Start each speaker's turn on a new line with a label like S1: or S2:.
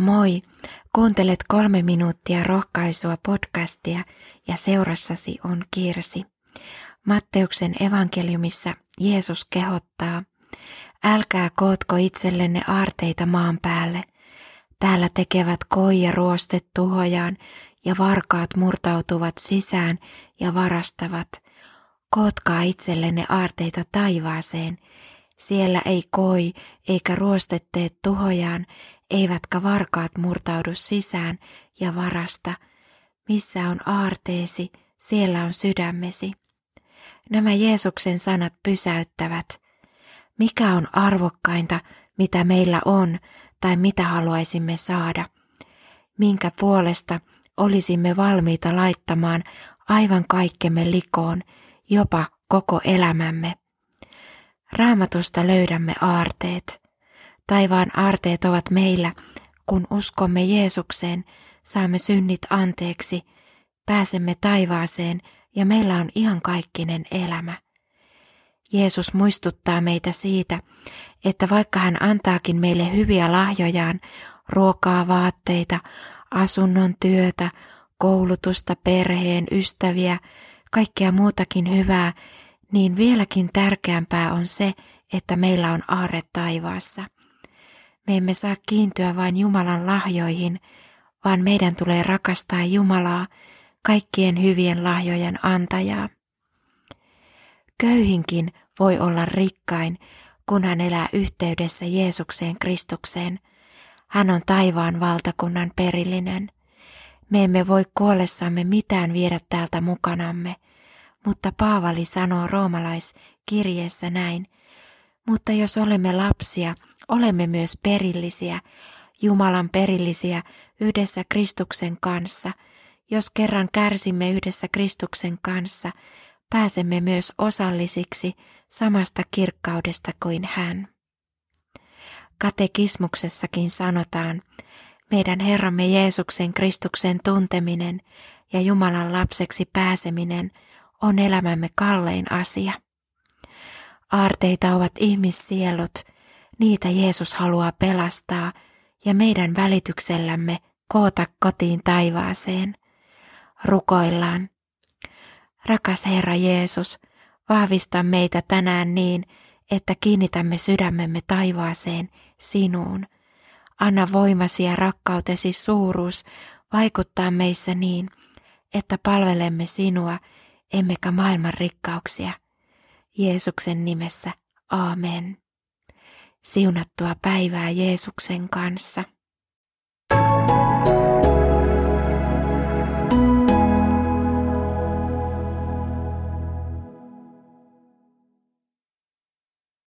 S1: Moi! Kuuntelet kolme minuuttia rohkaisua podcastia ja seurassasi on Kirsi. Matteuksen evankeliumissa Jeesus kehottaa, älkää kootko itsellenne aarteita maan päälle. Täällä tekevät koi ja ruostet tuhojaan ja varkaat murtautuvat sisään ja varastavat. Kootkaa itsellenne aarteita taivaaseen. Siellä ei koi eikä ruostetteet tuhojaan, eivätkä varkaat murtaudu sisään ja varasta. Missä on aarteesi, siellä on sydämesi. Nämä Jeesuksen sanat pysäyttävät. Mikä on arvokkainta, mitä meillä on tai mitä haluaisimme saada? Minkä puolesta olisimme valmiita laittamaan aivan kaikkemme likoon, jopa koko elämämme? Raamatusta löydämme aarteet. Taivaan aarteet ovat meillä, kun uskomme Jeesukseen, saamme synnit anteeksi, pääsemme taivaaseen ja meillä on ihan kaikkinen elämä. Jeesus muistuttaa meitä siitä, että vaikka hän antaakin meille hyviä lahjojaan, ruokaa, vaatteita, asunnon työtä, koulutusta, perheen, ystäviä, kaikkea muutakin hyvää, niin vieläkin tärkeämpää on se, että meillä on aarre taivaassa. Me emme saa kiintyä vain Jumalan lahjoihin, vaan meidän tulee rakastaa Jumalaa, kaikkien hyvien lahjojen antajaa. Köyhinkin voi olla rikkain, kun hän elää yhteydessä Jeesukseen Kristukseen. Hän on taivaan valtakunnan perillinen. Me emme voi kuollessamme mitään viedä täältä mukanamme, mutta Paavali sanoo roomalaiskirjeessä näin, mutta jos olemme lapsia, olemme myös perillisiä, Jumalan perillisiä yhdessä Kristuksen kanssa. Jos kerran kärsimme yhdessä Kristuksen kanssa, pääsemme myös osallisiksi samasta kirkkaudesta kuin hän. Katekismuksessakin sanotaan, meidän Herramme Jeesuksen Kristuksen tunteminen ja Jumalan lapseksi pääseminen on elämämme kallein asia. Aarteita ovat ihmissielut, niitä Jeesus haluaa pelastaa ja meidän välityksellämme koota kotiin taivaaseen. Rukoillaan. Rakas Herra Jeesus, vahvista meitä tänään niin, että kiinnitämme sydämemme taivaaseen sinuun. Anna voimasi ja rakkautesi suuruus vaikuttaa meissä niin, että palvelemme sinua, emmekä maailman rikkauksia. Jeesuksen nimessä, aamen. Siunattua päivää Jeesuksen kanssa.